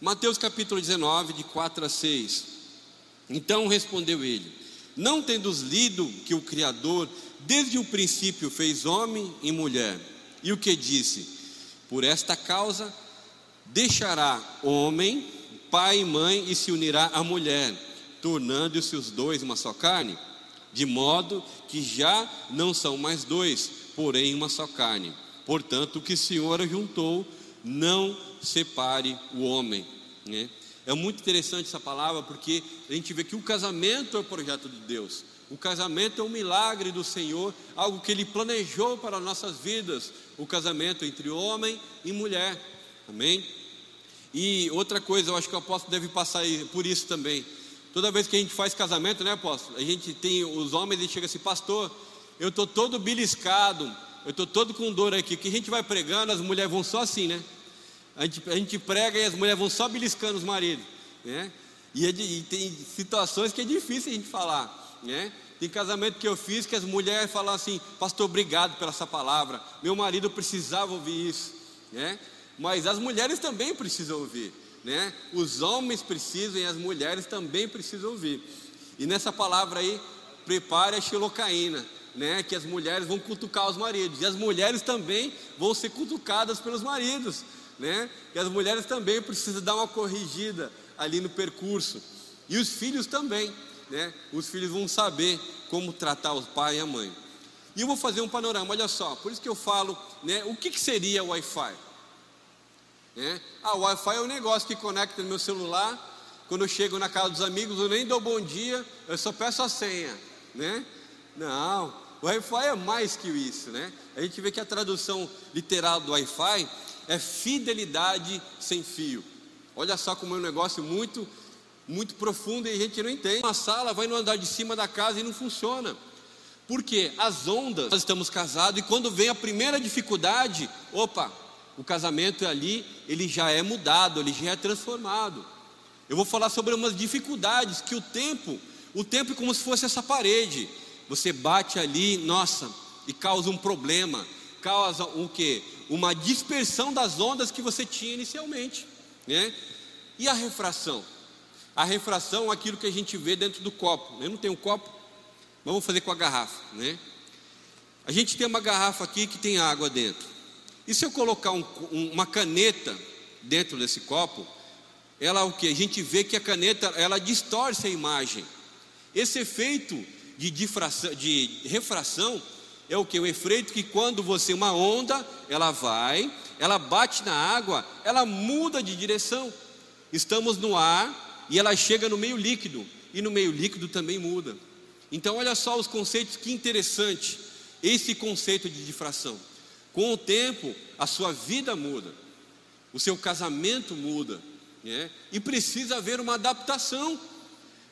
Mateus capítulo 19, de 4 a 6. Então respondeu ele: Não tendes lido que o Criador, desde o princípio, fez homem e mulher, e o que disse? Por esta causa deixará homem, pai e mãe, e se unirá à mulher, tornando-se os dois uma só carne, de modo que já não são mais dois, porém uma só carne. Portanto, o que o Senhor juntou, não separe o homem. Né? É muito interessante essa palavra porque a gente vê que o casamento é o projeto de Deus. O casamento é um milagre do Senhor, algo que Ele planejou para nossas vidas. O casamento entre homem e mulher. Amém? E outra coisa, eu acho que o apóstolo deve passar por isso também. Toda vez que a gente faz casamento, né, apóstolo? A gente tem os homens e chega assim, pastor, eu estou todo beliscado, eu estou todo com dor aqui. Que a gente vai pregando, as mulheres vão só assim, né? A gente, a gente prega e as mulheres vão só beliscando os maridos, né? E, é e, tem situações que é difícil a gente falar, né? Tem casamento que eu fiz que as mulheres falam assim, pastor, obrigado pela essa palavra. Meu marido precisava ouvir isso, né? Mas as mulheres também precisam ouvir, né? Os homens precisam e as mulheres também precisam ouvir. E nessa palavra aí, prepare a xilocaína, né? Que as mulheres vão cutucar os maridos e as mulheres também vão ser cutucadas pelos maridos né? Que as mulheres também precisam dar uma corrigida ali no percurso. E os filhos também, né? Os filhos vão saber como tratar o pai e a mãe. E eu vou fazer um panorama, olha só, por isso que eu falo, né? O que, que seria o Wi-Fi? Né? Ah, o Wi-Fi é um negócio que conecta no meu celular. Quando eu chego na casa dos amigos, eu nem dou bom dia, eu só peço a senha, né? Não, o Wi-Fi é mais que isso, né? A gente vê que a tradução literal do Wi-Fi é fidelidade sem fio. Olha só como é um negócio muito, muito profundo e a gente não entende. Uma sala vai no andar de cima da casa e não funciona. Porque as ondas, nós estamos casados e quando vem a primeira dificuldade, opa, o casamento é ali, ele já é mudado, ele já é transformado. Eu vou falar sobre umas dificuldades que o tempo, o tempo é como se fosse essa parede. Você bate ali, nossa, e causa um problema, causa o que? Uma dispersão das ondas que você tinha inicialmente, né? E a refração? A refração é aquilo que a gente vê dentro do copo. Eu não tenho um copo, vamos fazer com a garrafa, né? A gente tem uma garrafa aqui que tem água dentro. E se eu colocar um, um, uma caneta dentro desse copo, ela o que? A gente vê que a caneta ela distorce a imagem. Esse efeito de, difração, de refração é o que? O efeito que quando você, uma onda, ela vai, ela bate na água, ela muda de direção. Estamos no ar e ela chega no meio líquido, e no meio líquido também muda. Então, olha só os conceitos, que interessante, esse conceito de difração. Com o tempo, a sua vida muda, o seu casamento muda, né? e precisa haver uma adaptação.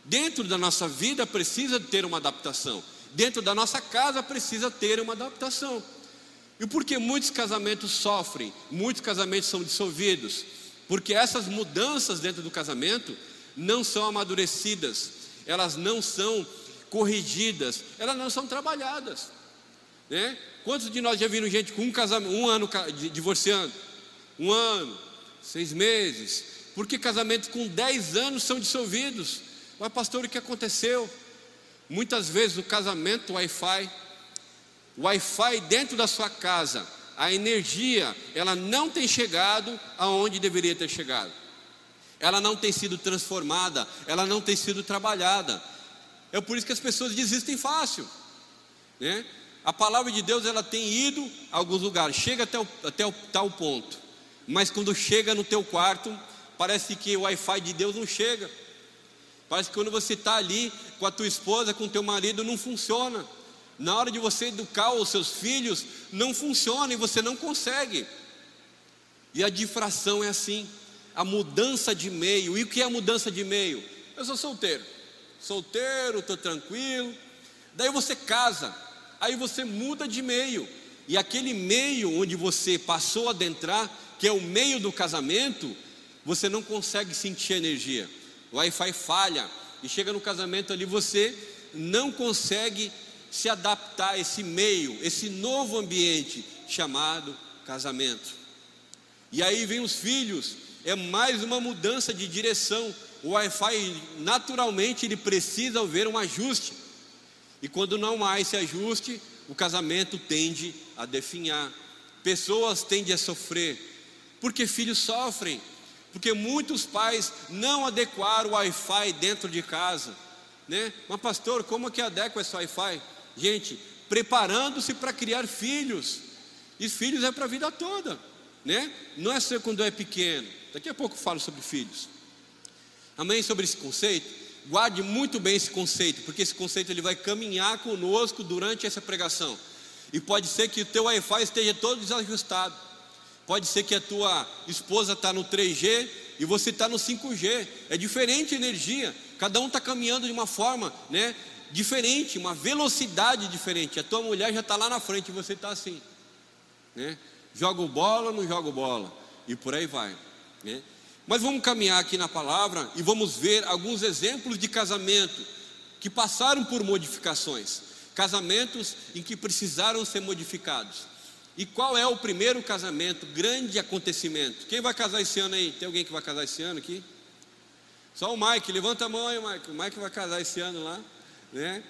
Dentro da nossa vida precisa ter uma adaptação dentro da nossa casa precisa ter uma adaptação. E por que muitos casamentos sofrem, muitos casamentos são dissolvidos? Porque essas mudanças dentro do casamento não são amadurecidas, elas não são corrigidas, elas não são trabalhadas. Né? Quantos de nós já viram gente com um casamento, um ano divorciando? Um ano, seis meses. Por que casamentos com dez anos são dissolvidos? Mas pastor, o que aconteceu? Muitas vezes o casamento Wi-Fi, Wi-Fi dentro da sua casa, a energia, ela não tem chegado aonde deveria ter chegado. Ela não tem sido transformada, ela não tem sido trabalhada. É por isso que as pessoas desistem fácil, né? A palavra de Deus ela tem ido a alguns lugares, chega até o, até o tal ponto, mas quando chega no teu quarto, parece que o Wi-Fi de Deus não chega. Parece que quando você está ali com a tua esposa, com o teu marido, não funciona. Na hora de você educar os seus filhos, não funciona e você não consegue. E a difração é assim, a mudança de meio. E o que é a mudança de meio? Eu sou solteiro, solteiro, estou tranquilo. Daí você casa, aí você muda de meio. E aquele meio onde você passou a adentrar, que é o meio do casamento, você não consegue sentir energia o Wi-Fi falha e chega no casamento ali, você não consegue se adaptar a esse meio, esse novo ambiente chamado casamento. E aí vem os filhos, é mais uma mudança de direção. O Wi-Fi naturalmente ele precisa haver um ajuste. E quando não há esse ajuste, o casamento tende a definhar. Pessoas tendem a sofrer, porque filhos sofrem, porque muitos pais não adequaram o Wi-Fi dentro de casa, né? Mas pastor, como que adequa esse Wi-Fi? Gente, preparando-se para criar filhos. E filhos é para a vida toda, né? Não é só quando é pequeno. Daqui a pouco eu falo sobre filhos. Amém sobre esse conceito? Guarde muito bem esse conceito, porque esse conceito ele vai caminhar conosco durante essa pregação. E pode ser que o teu Wi-Fi esteja todo desajustado. Pode ser que a tua esposa está no 3G e você está no 5G. É diferente a energia. Cada um está caminhando de uma forma, né? Diferente, uma velocidade diferente. A tua mulher já está lá na frente e você está assim, né? Jogo bola, não jogo bola e por aí vai, né? Mas vamos caminhar aqui na palavra e vamos ver alguns exemplos de casamento que passaram por modificações, casamentos em que precisaram ser modificados. E qual é o primeiro casamento, grande acontecimento? Quem vai casar esse ano aí? Tem alguém que vai casar esse ano aqui? Só o Mike, levanta a mão aí, Mike. O Mike vai casar esse ano lá, né?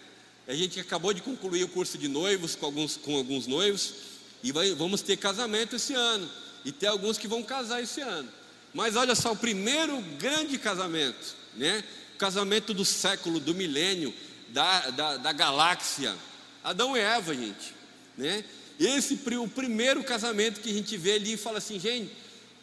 A gente acabou de concluir o curso de noivos com alguns, com alguns noivos e vai, vamos ter casamento esse ano. E tem alguns que vão casar esse ano. Mas olha só, o primeiro grande casamento, né? O casamento do século, do milênio, da, da, da galáxia. Adão e Eva, gente, né? Esse o primeiro casamento que a gente vê ali e fala assim, gente,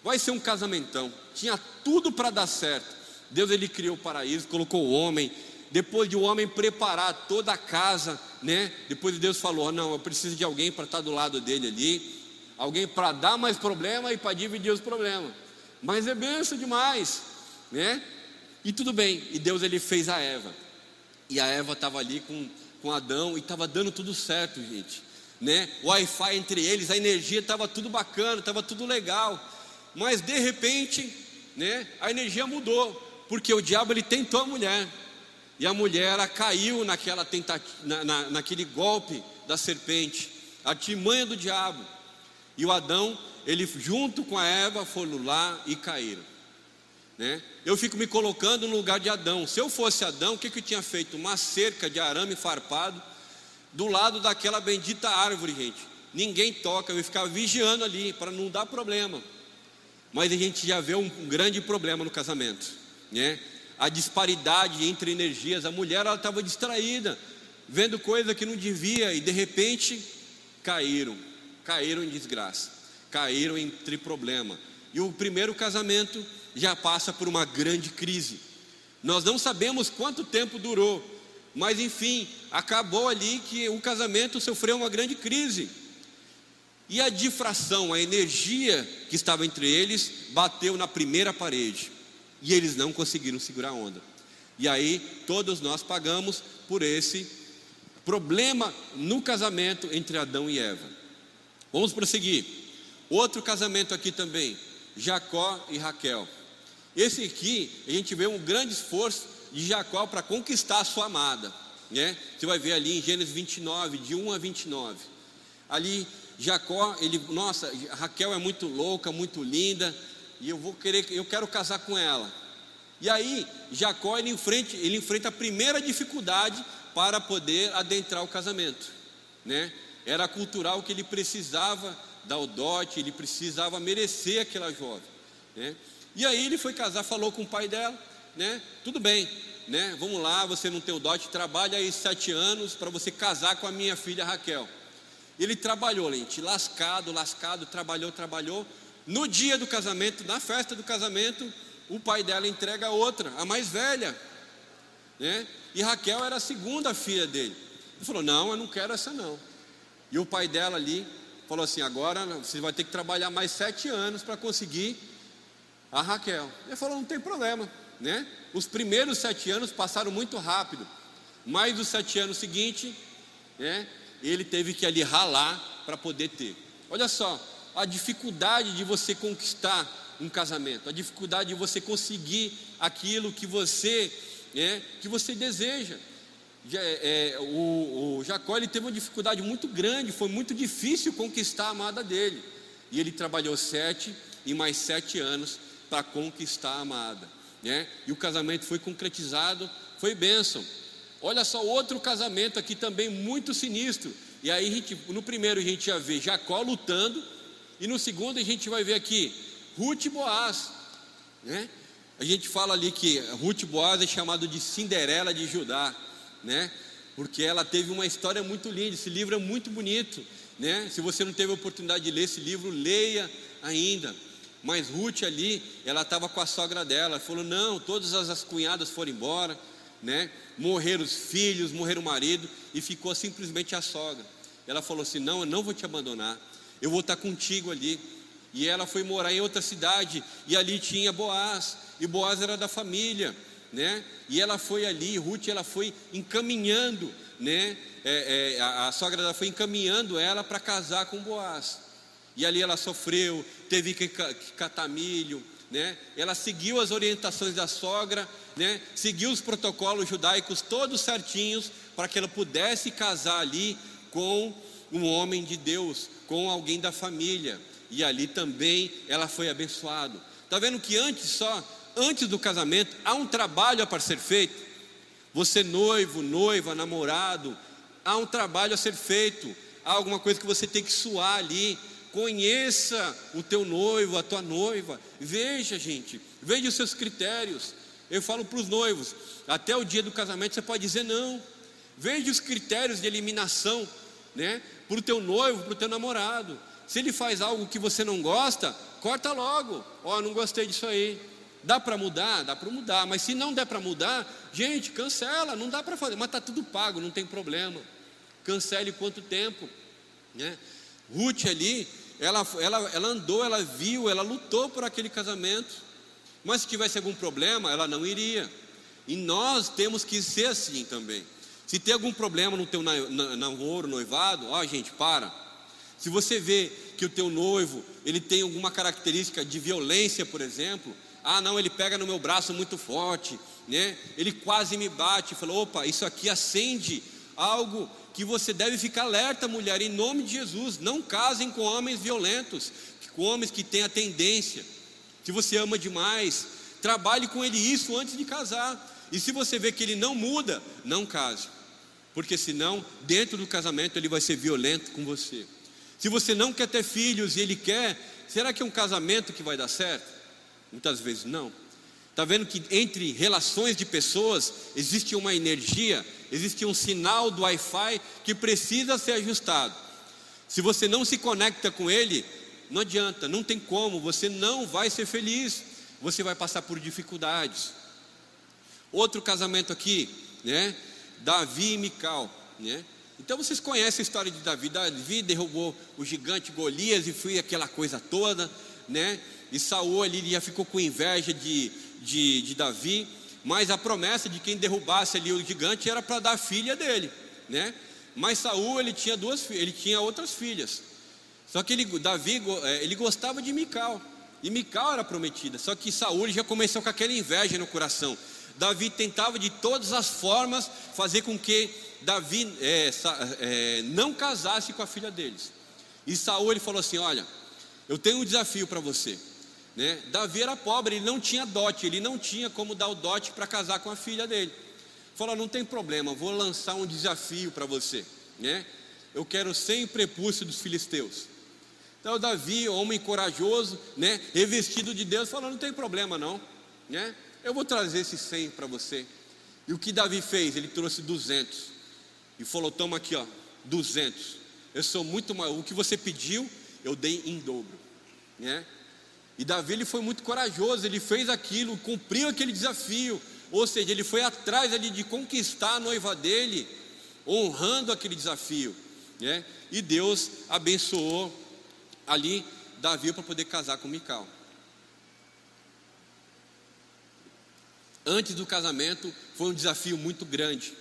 vai ser um casamentão. Tinha tudo para dar certo. Deus ele criou o paraíso, colocou o homem. Depois de o homem preparar toda a casa, né? Depois Deus falou: "Não, eu preciso de alguém para estar do lado dele ali, alguém para dar mais problema e para dividir os problemas". Mas é benção demais, né? E tudo bem. E Deus ele fez a Eva. E a Eva estava ali com com Adão e estava dando tudo certo, gente né? Wi-Fi entre eles, a energia estava tudo bacana, estava tudo legal. Mas de repente, né, a energia mudou, porque o diabo ele tentou a mulher. E a mulher ela caiu naquela tentativa, na, na, naquele golpe da serpente, a timanha do diabo. E o Adão, ele junto com a Eva foram lá e caíram. Né? Eu fico me colocando no lugar de Adão. Se eu fosse Adão, o que, que eu tinha feito? Uma cerca de arame farpado do lado daquela bendita árvore, gente. Ninguém toca, eu ia ficar vigiando ali para não dar problema. Mas a gente já vê um, grande problema no casamento, né? A disparidade entre energias. A mulher ela estava distraída, vendo coisa que não devia e de repente caíram, caíram em desgraça, caíram entre problema. E o primeiro casamento já passa por uma grande crise. Nós não sabemos quanto tempo durou, mas enfim, acabou ali que o casamento sofreu uma grande crise. E a difração, a energia que estava entre eles, bateu na primeira parede. E eles não conseguiram segurar a onda. E aí todos nós pagamos por esse problema no casamento entre Adão e Eva. Vamos prosseguir. Outro casamento aqui também, Jacó e Raquel. Esse aqui, a gente vê um grande esforço de Jacó para conquistar a sua amada. Né? Você vai ver ali em Gênesis 29, de 1 a 29. Ali, Jacó, ele, nossa, Raquel é muito louca, muito linda, e eu vou querer, eu quero casar com ela. E aí, Jacó ele enfrenta, ele enfrenta a primeira dificuldade para poder adentrar o casamento, né? Era cultural que ele precisava dar o dote, ele precisava merecer aquela jovem, né? E aí ele foi casar, falou com o pai dela, né? Tudo bem, né? Vamos lá, você não tem o dote, trabalha aí sete anos para você casar com a minha filha Raquel. Ele trabalhou, gente, lascado, lascado, trabalhou, trabalhou. No dia do casamento, na festa do casamento, o pai dela entrega a outra, a mais velha, né? E Raquel era a segunda filha dele. Ele falou: Não, eu não quero essa não. E o pai dela ali falou assim: Agora você vai ter que trabalhar mais sete anos para conseguir a Raquel. Ele falou: Não tem problema né? Os primeiros sete anos passaram muito rápido, mas os sete anos seguintes, né? Ele teve que ali ralar para poder ter. Olha só, a dificuldade de você conquistar um casamento, a dificuldade de você conseguir aquilo que você, né, que você deseja. É, é, o, o, Jacó ele teve uma dificuldade muito grande, foi muito difícil conquistar a amada dele. E ele trabalhou sete e mais sete anos para conquistar a amada, né? E o casamento foi concretizado, foi bênção. Olha só outro casamento aqui também muito sinistro. E aí gente, no primeiro a gente ia ver Jacó lutando e no segundo a gente vai ver aqui Ruth e Boaz, né? A gente fala ali que Ruth Boaz é chamado de Cinderela de Judá, né? Porque ela teve uma história muito linda. Esse livro é muito bonito, né? Se você não teve a oportunidade de ler esse livro, leia ainda. Mas Ruth ali, ela estava com a sogra dela. Ela falou: Não, todas as, as cunhadas foram embora, né? Morreram os filhos, morreram o marido, e ficou simplesmente a sogra. Ela falou assim: Não, eu não vou te abandonar, eu vou estar contigo ali. E ela foi morar em outra cidade, e ali tinha Boaz, e Boaz era da família, né? E ela foi ali, Ruth, ela foi encaminhando, né? É, é, a, a sogra dela foi encaminhando ela para casar com Boaz. E ali ela sofreu, teve que, catar milho, né? Ela seguiu as orientações da sogra, né? Seguiu os protocolos judaicos todos certinhos para que ela pudesse casar ali com um homem de Deus, com alguém da família. E ali também ela foi abençoada. Tá vendo que antes só, antes do casamento, há um trabalho a ser feito. Você noivo, noiva, namorado, há um trabalho a ser feito. Há alguma coisa que você tem que suar ali, Conheça o teu noivo, a tua noiva. Veja, gente, veja os seus critérios. Eu falo para os noivos: até o dia do casamento você pode dizer não. Veja os critérios de eliminação, né? Para o teu noivo, para o teu namorado. Se ele faz algo que você não gosta, corta logo. Ó, oh, não gostei disso aí. Dá para mudar? Dá para mudar. Mas se não der para mudar, gente, cancela. Não dá para fazer. Mas está tudo pago, não tem problema. Cancele quanto tempo, né? Ruth ali, ela, ela, ela andou, ela viu, ela lutou por aquele casamento, mas se tivesse algum problema, ela não iria. E nós temos que ser assim também. Se tem algum problema no teu namoro, noivado, ó gente, para. Se você vê que o teu noivo, ele tem alguma característica de violência, por exemplo, ah não, ele pega no meu braço muito forte, né? Ele quase me bate, falou, opa, isso aqui acende algo que você deve ficar alerta, mulher, em nome de Jesus. Não casem com homens violentos, com homens que têm a tendência. Se você ama demais, trabalhe com ele isso antes de casar. E se você vê que ele não muda, não case. Porque senão, dentro do casamento, ele vai ser violento com você. Se você não quer ter filhos e ele quer, será que é um casamento que vai dar certo? Muitas vezes não. Está vendo que entre relações de pessoas existe uma energia, existe um sinal do Wi-Fi que precisa ser ajustado. Se você não se conecta com ele, não adianta, não tem como, você não vai ser feliz, você vai passar por dificuldades. Outro casamento aqui, né? Davi e Mical, né? Então vocês conhecem a história de Davi. Davi derrubou o gigante Golias e foi aquela coisa toda, né? E Saul ali já ficou com inveja de de, de Davi, mas a promessa de quem derrubasse ali o gigante era para dar a filha dele, né? Mas Saul ele tinha duas, ele tinha outras filhas. Só que ele, Davi, é, ele gostava de Mical. E Mical era prometida. Só que Saul já começou com aquela inveja no coração. Davi tentava de todas as formas fazer com que Davi é, é, não casasse com a filha deles. E Saul ele falou assim: Olha, eu tenho um desafio para você. Né? Davi era pobre, ele não tinha dote, ele não tinha como dar o dote para casar com a filha dele. Falou: não tem problema, vou lançar um desafio para você. Né? Eu quero 100 prepúcios dos filisteus. Então Davi, homem corajoso, né, revestido de Deus, falou: não tem problema não, né? Eu vou trazer esses 100 para você. E o que Davi fez? Ele trouxe 200 e falou: toma aqui, ó, 200. Eu sou muito maior. O que você pediu, eu dei em dobro, né? E Davi ele foi muito corajoso, ele fez aquilo, cumpriu aquele desafio. Ou seja, ele foi atrás ali de conquistar a noiva dele, honrando aquele desafio. Né? E Deus abençoou ali Davi para poder casar com Mical. Antes do casamento foi um desafio muito grande.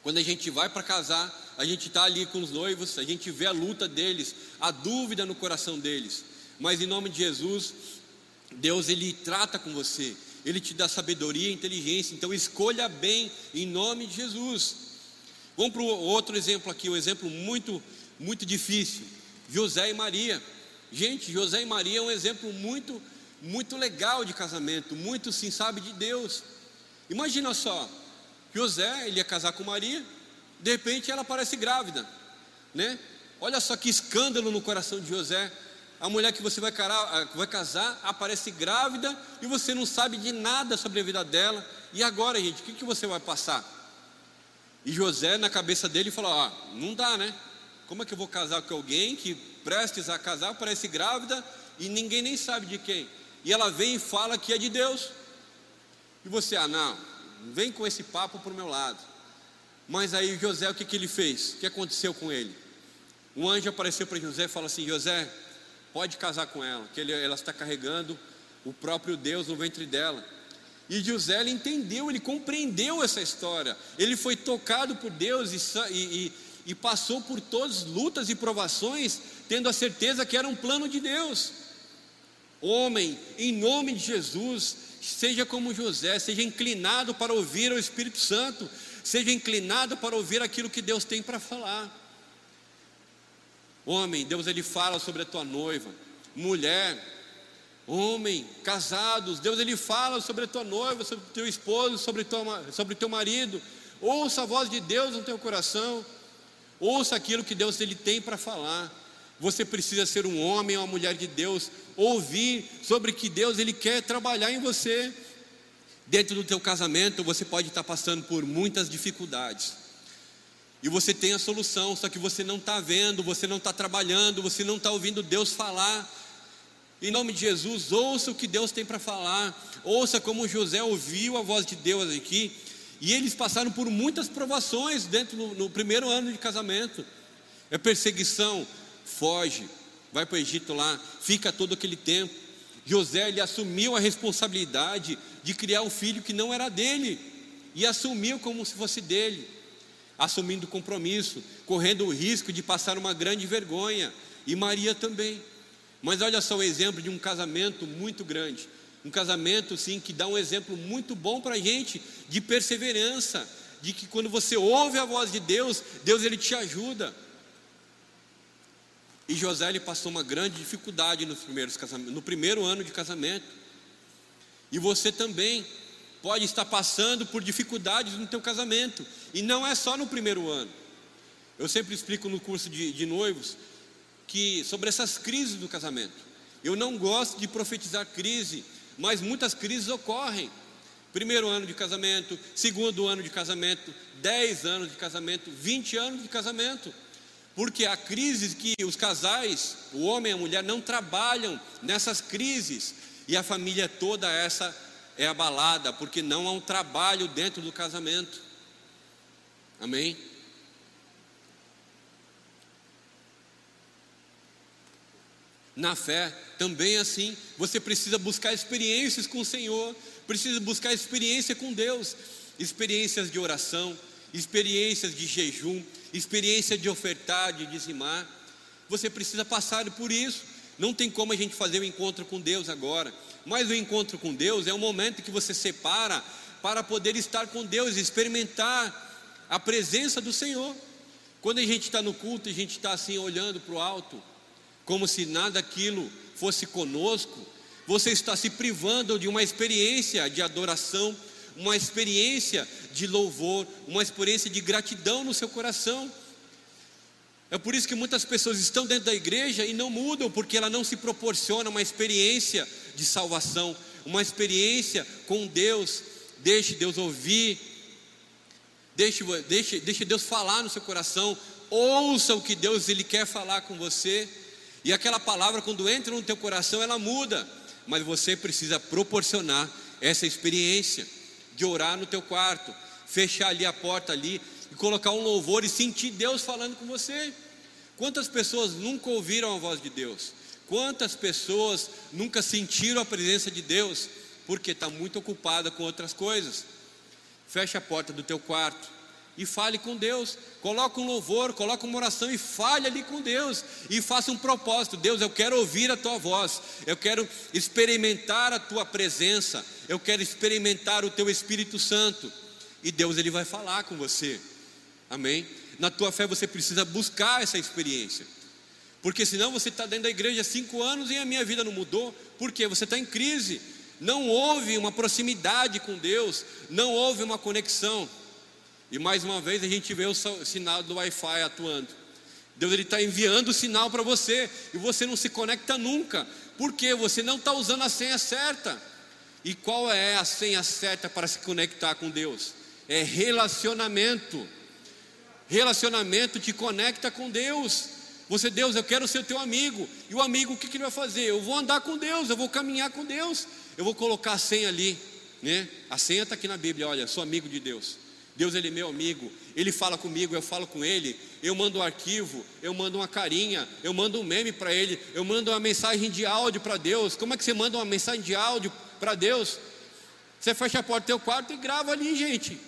Quando a gente vai para casar, a gente está ali com os noivos, a gente vê a luta deles, a dúvida no coração deles. Mas em nome de Jesus, Deus ele trata com você, ele te dá sabedoria e inteligência. Então escolha bem em nome de Jesus. Vamos para o outro exemplo aqui, um exemplo muito, muito difícil. José e Maria. Gente, José e Maria é um exemplo muito, muito legal de casamento, muito sim, sabe, de Deus. Imagina só, José, ele ia casar com Maria, de repente ela aparece grávida, né? Olha só que escândalo no coração de José. A mulher que você vai, carar, vai casar aparece grávida e você não sabe de nada sobre a vida dela. E agora, gente, o que, que você vai passar? E José, na cabeça dele, falou: Ah, não dá, né? Como é que eu vou casar com alguém que prestes a casar aparece grávida e ninguém nem sabe de quem? E ela vem e fala que é de Deus. E você, ah, não, vem com esse papo para o meu lado. Mas aí José, o que, que ele fez? O que aconteceu com ele? Um anjo apareceu para José e falou assim: José, pode casar com ela, que ele, ela está carregando o próprio Deus no ventre dela. E José ele entendeu, ele compreendeu essa história. Ele foi tocado por Deus e, e, e passou por todas as lutas e provações, tendo a certeza que era um plano de Deus. Homem, em nome de Jesus, seja como José, seja inclinado para ouvir o Espírito Santo, seja inclinado para ouvir aquilo que Deus tem para falar. Homem, Deus ele fala sobre a tua noiva. Mulher, homem, casados, Deus ele fala sobre a tua noiva, sobre o teu esposo, sobre, sobre o teu marido. Ouça a voz de Deus no teu coração. Ouça aquilo que Deus ele tem para falar. Você precisa ser um homem ou uma mulher de Deus, ouvir sobre que Deus ele quer trabalhar em você. Dentro do teu casamento, você pode estar passando por muitas dificuldades. E você tem a solução, só que você não está vendo, você não está trabalhando, você não está ouvindo Deus falar. Em nome de Jesus, ouça o que Deus tem para falar. Ouça como José ouviu a voz de Deus aqui. E eles passaram por muitas provações dentro no, no primeiro ano de casamento. É perseguição, foge, vai para o Egito lá, fica todo aquele tempo. José ele assumiu a responsabilidade de criar um filho que não era dele e assumiu como se fosse dele, assumindo compromisso, correndo o risco de passar uma grande vergonha. E Maria também. Mas olha só o exemplo de um casamento muito grande. Um casamento, sim, que dá um exemplo muito bom para a gente de perseverança, de que quando você ouve a voz de Deus, Deus ele te ajuda. E José ele passou uma grande dificuldade nos primeiros casamentos, no primeiro ano de casamento. E você também pode estar passando por dificuldades no teu casamento. E não é só no primeiro ano. Eu sempre explico no curso de, de noivos que sobre essas crises do casamento. Eu não gosto de profetizar crise, mas muitas crises ocorrem. Primeiro ano de casamento, segundo ano de casamento, dez anos de casamento, vinte anos de casamento. Porque há crises que os casais, o homem e a mulher, não trabalham nessas crises. E a família toda essa é abalada, porque não há um trabalho dentro do casamento. Amém? Na fé, também é assim, você precisa buscar experiências com o Senhor, precisa buscar experiência com Deus, experiências de oração, experiências de jejum, experiência de ofertar, de dizimar. Você precisa passar por isso. Não tem como a gente fazer o encontro com Deus agora. Mas o encontro com Deus é o momento que você separa para poder estar com Deus, experimentar a presença do Senhor. Quando a gente está no culto, a gente está assim olhando para o alto como se nada aquilo fosse conosco, você está se privando de uma experiência de adoração, uma experiência de louvor, uma experiência de gratidão no seu coração. É por isso que muitas pessoas estão dentro da igreja e não mudam, porque ela não se proporciona uma experiência de salvação, uma experiência com Deus. Deixe Deus ouvir, deixe, deixe, deixe Deus falar no seu coração, ouça o que Deus ele quer falar com você. E aquela palavra, quando entra no teu coração, ela muda. Mas você precisa proporcionar essa experiência de orar no teu quarto, fechar ali a porta ali e colocar um louvor e sentir Deus falando com você. Quantas pessoas nunca ouviram a voz de Deus? Quantas pessoas nunca sentiram a presença de Deus? Porque está muito ocupada com outras coisas. Feche a porta do teu quarto, e fale com Deus. Coloque um louvor, coloque uma oração e fale ali com Deus. E faça um propósito: Deus, eu quero ouvir a tua voz, eu quero experimentar a tua presença, eu quero experimentar o teu Espírito Santo. E Deus ele vai falar com você. Amém? Na tua fé você precisa buscar essa experiência. Porque senão você está dentro da igreja há cinco anos e a minha vida não mudou. Por quê? Você está em crise. Não houve uma proximidade com Deus, não houve uma conexão. E mais uma vez a gente vê o sinal do Wi-Fi atuando. Deus está enviando o sinal para você e você não se conecta nunca. Por quê? Você não está usando a senha certa. E qual é a senha certa para se conectar com Deus? É relacionamento. Relacionamento te conecta com Deus. Você, Deus, eu quero ser teu amigo. E o amigo, o que, que ele vai fazer? Eu vou andar com Deus, eu vou caminhar com Deus. Eu vou colocar a senha ali. Né? A senha está aqui na Bíblia, olha, sou amigo de Deus. Deus ele é meu amigo, ele fala comigo, eu falo com ele, eu mando um arquivo, eu mando uma carinha, eu mando um meme para ele, eu mando uma mensagem de áudio para Deus. Como é que você manda uma mensagem de áudio para Deus? Você fecha a porta do teu quarto e grava ali, gente.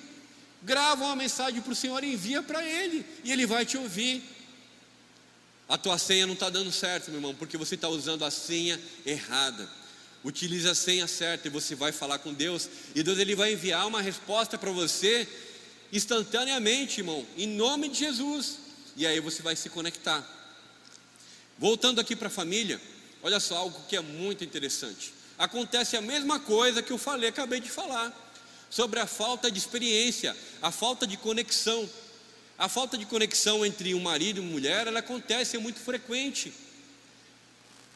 Grava uma mensagem para o Senhor e envia para Ele, e Ele vai te ouvir. A tua senha não está dando certo, meu irmão, porque você está usando a senha errada. Utilize a senha certa e você vai falar com Deus, e Deus ele vai enviar uma resposta para você instantaneamente, irmão, em nome de Jesus. E aí você vai se conectar. Voltando aqui para a família, olha só algo que é muito interessante. Acontece a mesma coisa que eu falei, acabei de falar, sobre a falta de experiência, a falta de conexão. A falta de conexão entre um marido e uma mulher, ela acontece, é muito frequente.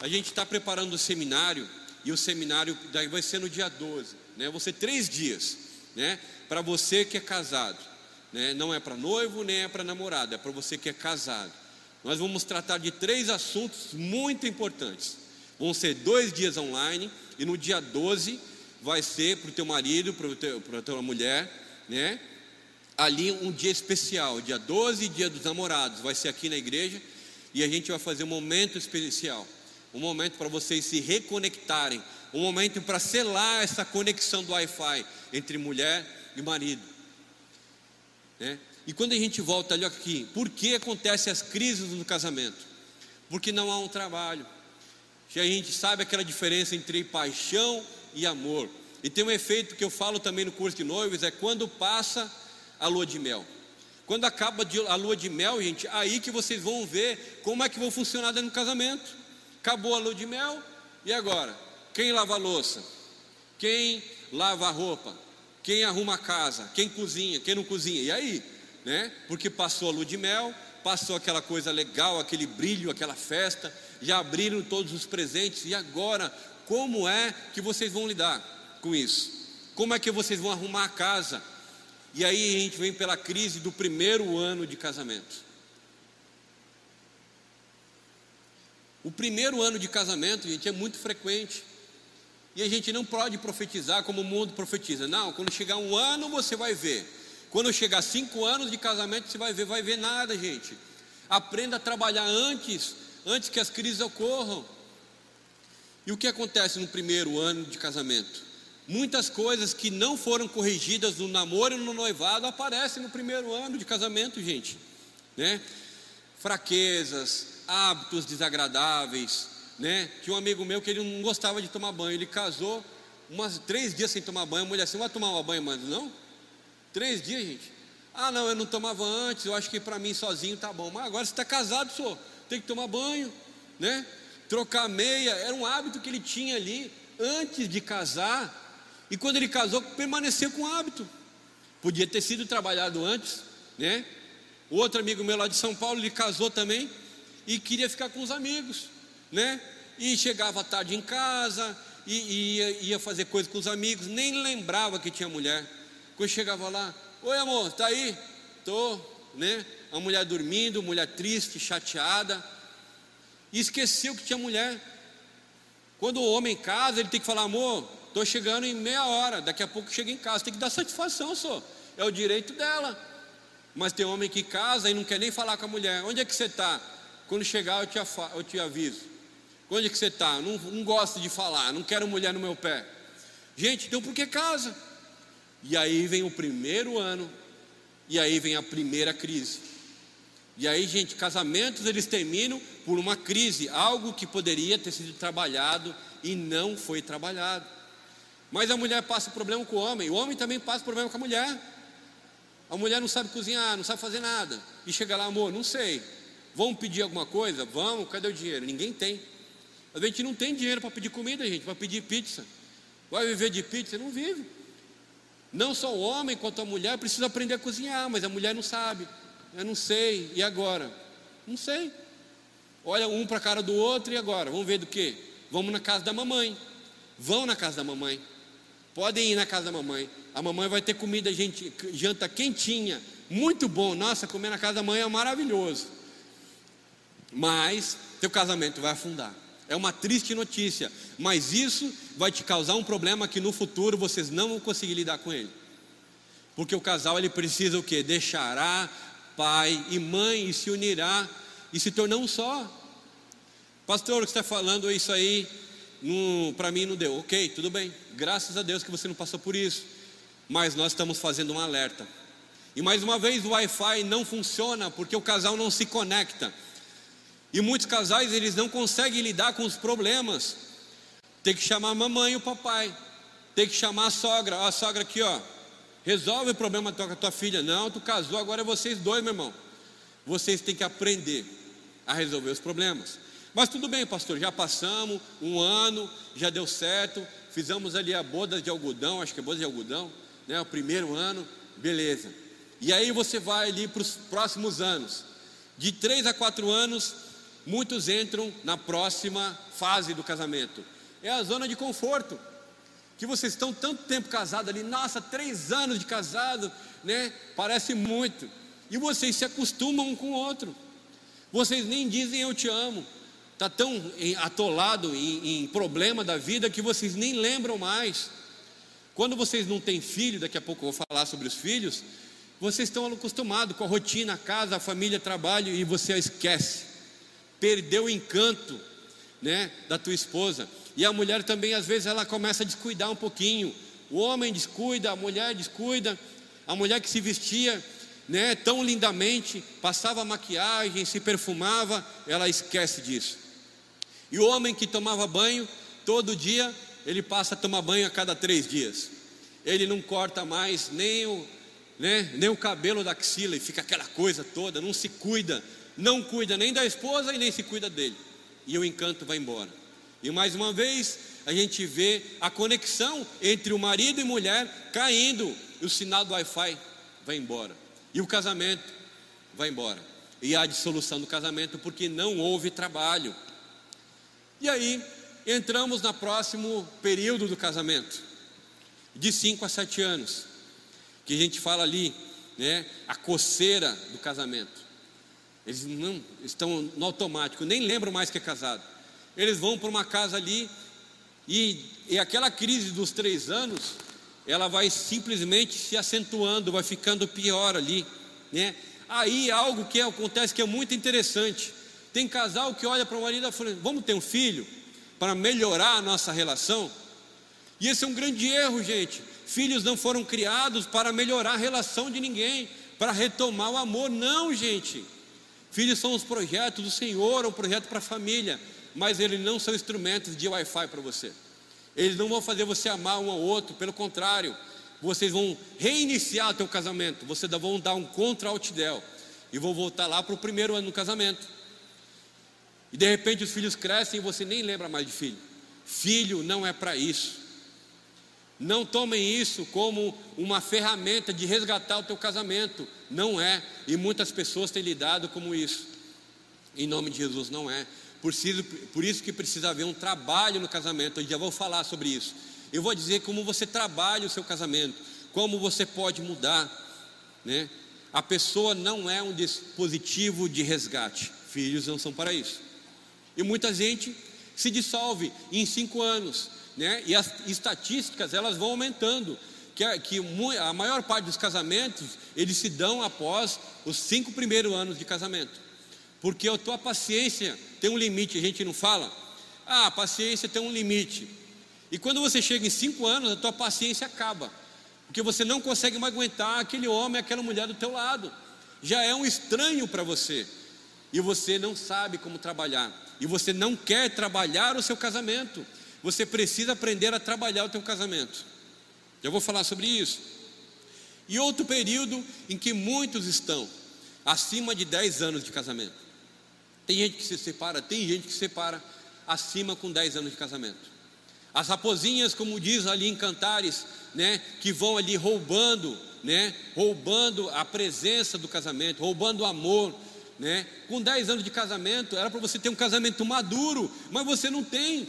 A gente está preparando o seminário, e o seminário vai ser no dia 12, né? Ser três dias, né? Para você que é casado, né? Não é para noivo nem é para namorado, é para você que é casado. Nós vamos tratar de três assuntos muito importantes. Vão ser dois dias online e no dia 12 vai ser para o teu marido, para a tua mulher, né? Ali um dia especial, dia 12, dia dos namorados, vai ser aqui na igreja e a gente vai fazer um momento especial um momento para vocês se reconectarem, um momento para selar essa conexão do Wi-Fi entre mulher e marido. Né? E quando a gente volta ali aqui, por que acontecem as crises no casamento? Porque não há um trabalho. Já a gente sabe aquela diferença entre paixão e amor. E tem um efeito que eu falo também no curso de noivos, é quando passa a lua de mel. Quando acaba a lua de mel, gente, aí que vocês vão ver como é que vão funcionar dentro do casamento. Acabou a lua de mel, e agora? Quem lava a louça? Quem lava a roupa? Quem arruma a casa? Quem cozinha? Quem não cozinha? E aí? Né? Porque passou a lua de mel, passou aquela coisa legal, aquele brilho, aquela festa, já abriram todos os presentes, e agora, como é que vocês vão lidar com isso? Como é que vocês vão arrumar a casa? E aí a gente vem pela crise do primeiro ano de casamento. O primeiro ano de casamento, gente, é muito frequente. E a gente não pode profetizar como o mundo profetiza. Não, quando chegar um ano você vai ver. Quando chegar cinco anos de casamento você vai ver, vai ver nada, gente. Aprenda a trabalhar antes, antes que as crises ocorram. E o que acontece no primeiro ano de casamento? Muitas coisas que não foram corrigidas no namoro e no noivado aparecem no primeiro ano de casamento, gente. Né? Fraquezas, hábitos desagradáveis, né? Tinha um amigo meu que ele não gostava de tomar banho, ele casou umas três dias sem tomar banho, a mulher assim, vai tomar um banho, mas não? Três dias, gente. Ah, não, eu não tomava antes, eu acho que para mim sozinho tá bom. Mas agora você está casado, senhor, tem que tomar banho, né? Trocar meia, era um hábito que ele tinha ali antes de casar. E quando ele casou, permaneceu com o hábito. Podia ter sido trabalhado antes, né? Outro amigo meu lá de São Paulo, ele casou também e queria ficar com os amigos, né? E chegava tarde em casa e, e ia, ia, fazer coisa com os amigos, nem lembrava que tinha mulher. Quando chegava lá, oi amor, tá aí? Tô, né? A mulher dormindo, mulher triste, chateada, e esqueceu que tinha mulher. Quando o homem casa, ele tem que falar, amor, estou chegando em meia hora, daqui a pouco chega em casa, tem que dar satisfação só, é o direito dela. Mas tem homem que casa e não quer nem falar com a mulher, onde é que você está? Quando chegar, eu te, eu te aviso. Onde é que você está? Não, não gosto de falar, não quero mulher no meu pé. Gente, então por que casa? E aí vem o primeiro ano, e aí vem a primeira crise. E aí, gente, casamentos eles terminam por uma crise, algo que poderia ter sido trabalhado e não foi trabalhado. Mas a mulher passa problema com o homem, o homem também passa problema com a mulher. A mulher não sabe cozinhar, não sabe fazer nada. E chega lá, amor, não sei. Vamos pedir alguma coisa? Vamos, cadê o dinheiro? Ninguém tem. A gente não tem dinheiro para pedir comida, gente, para pedir pizza. Vai viver de pizza? Não vive. Não só o homem quanto a mulher precisa aprender a cozinhar, mas a mulher não sabe. Eu não sei. E agora? Não sei. Olha um para a cara do outro e agora? Vamos ver do que? Vamos na casa da mamãe. Vão na casa da mamãe. Podem ir na casa da mamãe. A mamãe vai ter comida, gente, janta quentinha, muito bom. Nossa, comer na casa da mãe é maravilhoso. Mas teu casamento vai afundar. É uma triste notícia, mas isso vai te causar um problema que no futuro vocês não vão conseguir lidar com ele. Porque o casal ele precisa o que? Deixará pai e mãe e se unirá e se tornar um só. Pastor, o que está falando isso aí, para mim não deu. Ok, tudo bem. Graças a Deus que você não passou por isso. Mas nós estamos fazendo um alerta. E mais uma vez o Wi-Fi não funciona porque o casal não se conecta. E muitos casais eles não conseguem lidar com os problemas. Tem que chamar a mamãe e o papai. Tem que chamar a sogra. Ó, a sogra aqui, ó. Resolve o problema com a tua filha. Não, tu casou, agora é vocês dois, meu irmão. Vocês têm que aprender a resolver os problemas. Mas tudo bem, pastor, já passamos um ano, já deu certo, fizemos ali a boda de algodão, acho que é boda de algodão, né? O primeiro ano, beleza. E aí você vai ali para os próximos anos. De três a quatro anos, muitos entram na próxima fase do casamento. É a zona de conforto. Que vocês estão tanto tempo casados ali, nossa, três anos de casado, né? Parece muito. E vocês se acostumam um com o outro. Vocês nem dizem eu te amo. Está tão atolado em, em problema da vida que vocês nem lembram mais. Quando vocês não têm filho, daqui a pouco eu vou falar sobre os filhos, vocês estão acostumados com a rotina, a casa, a família, trabalho e você esquece perdeu o encanto, né, da tua esposa. E a mulher também às vezes ela começa a descuidar um pouquinho. O homem descuida, a mulher descuida. A mulher que se vestia, né, tão lindamente, passava maquiagem, se perfumava, ela esquece disso. E o homem que tomava banho todo dia, ele passa a tomar banho a cada três dias. Ele não corta mais nem o, né, nem o cabelo da axila e fica aquela coisa toda, não se cuida, não cuida nem da esposa e nem se cuida dele. E o encanto vai embora. E mais uma vez, a gente vê a conexão entre o marido e mulher caindo, e o sinal do Wi-Fi vai embora. E o casamento vai embora. E a dissolução do casamento porque não houve trabalho. E aí, entramos no próximo período do casamento, de 5 a 7 anos, que a gente fala ali, né, a coceira do casamento. Eles não estão no automático, nem lembram mais que é casado. Eles vão para uma casa ali e, e aquela crise dos três anos, ela vai simplesmente se acentuando, vai ficando pior ali, né? Aí algo que acontece que é muito interessante. Tem casal que olha para o marido e fala: "Vamos ter um filho para melhorar a nossa relação?" E esse é um grande erro, gente. Filhos não foram criados para melhorar a relação de ninguém, para retomar o amor, não, gente. Filhos são os projetos do Senhor, um projeto para a família, mas eles não são instrumentos de Wi-Fi para você. Eles não vão fazer você amar um ao outro, pelo contrário, vocês vão reiniciar o teu casamento, vocês vão dar um contra-altidel e vão voltar lá para o primeiro ano do casamento. E de repente os filhos crescem e você nem lembra mais de filho. Filho não é para isso. Não tomem isso como uma ferramenta de resgatar o teu casamento. Não é. E muitas pessoas têm lidado como isso. Em nome de Jesus, não é. Por isso, por isso que precisa haver um trabalho no casamento. Eu já vou falar sobre isso. Eu vou dizer como você trabalha o seu casamento, como você pode mudar. Né? A pessoa não é um dispositivo de resgate. Filhos não são para isso. E muita gente se dissolve em cinco anos né? E as estatísticas elas vão aumentando, que, a, que a maior parte dos casamentos eles se dão após os cinco primeiros anos de casamento, porque a tua paciência tem um limite, a gente não fala, ah, a paciência tem um limite, e quando você chega em cinco anos, a tua paciência acaba, porque você não consegue mais aguentar aquele homem, aquela mulher do teu lado, já é um estranho para você, e você não sabe como trabalhar, e você não quer trabalhar o seu casamento, você precisa aprender a trabalhar o teu casamento. Já vou falar sobre isso. E outro período em que muitos estão acima de 10 anos de casamento. Tem gente que se separa, tem gente que se separa acima com 10 anos de casamento. As raposinhas, como diz ali em Cantares, né, que vão ali roubando, né, roubando a presença do casamento, roubando o amor, né? Com 10 anos de casamento, era para você ter um casamento maduro, mas você não tem,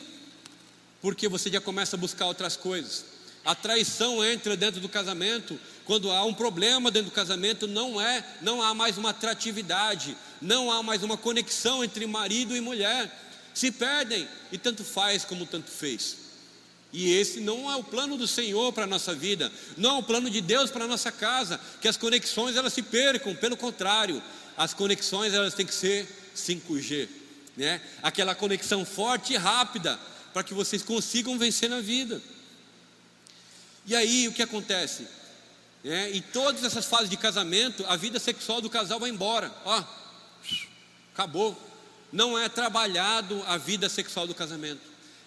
porque você já começa a buscar outras coisas. A traição entra dentro do casamento, quando há um problema dentro do casamento, não é, não há mais uma atratividade, não há mais uma conexão entre marido e mulher. Se perdem e tanto faz como tanto fez. E esse não é o plano do Senhor para a nossa vida, não é o plano de Deus para a nossa casa, que as conexões elas se percam, pelo contrário, as conexões elas têm que ser 5G, né? Aquela conexão forte e rápida para que vocês consigam vencer na vida. E aí o que acontece? É, em todas essas fases de casamento, a vida sexual do casal vai embora. Ó, acabou. Não é trabalhado a vida sexual do casamento.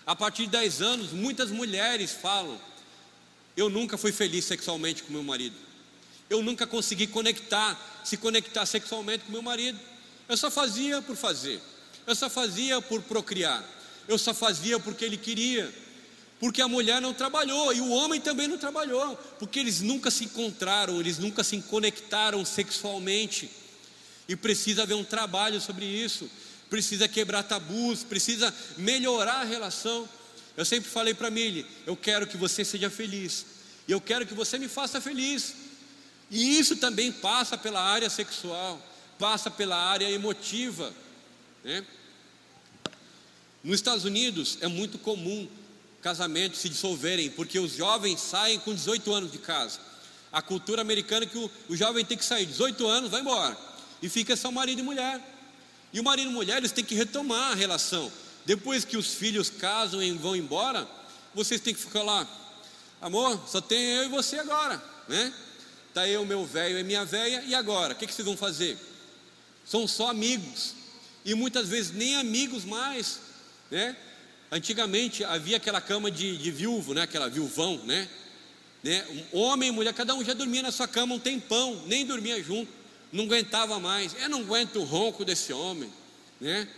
A partir de 10 anos, muitas mulheres falam: Eu nunca fui feliz sexualmente com meu marido. Eu nunca consegui conectar, se conectar sexualmente com meu marido. Eu só fazia por fazer. Eu só fazia por procriar. Eu só fazia porque ele queria. Porque a mulher não trabalhou e o homem também não trabalhou, porque eles nunca se encontraram, eles nunca se conectaram sexualmente. E precisa haver um trabalho sobre isso precisa quebrar tabus, precisa melhorar a relação. Eu sempre falei para Mili, eu quero que você seja feliz, e eu quero que você me faça feliz. E isso também passa pela área sexual, passa pela área emotiva. Né? Nos Estados Unidos é muito comum casamentos se dissolverem, porque os jovens saem com 18 anos de casa. A cultura americana é que o, o jovem tem que sair, 18 anos, vai embora, e fica só marido e mulher. E o marido e mulher eles têm que retomar a relação. Depois que os filhos casam e vão embora, vocês têm que ficar lá. Amor, só tem eu e você agora, né? Tá eu, meu velho e minha velha, e agora? O que, que vocês vão fazer? São só amigos. E muitas vezes nem amigos mais, né? Antigamente havia aquela cama de, de viúvo, né? Aquela viuvão, né? né? Um homem e mulher, cada um já dormia na sua cama um tempão, nem dormia junto não aguentava mais. Eu não aguento o ronco desse homem, né?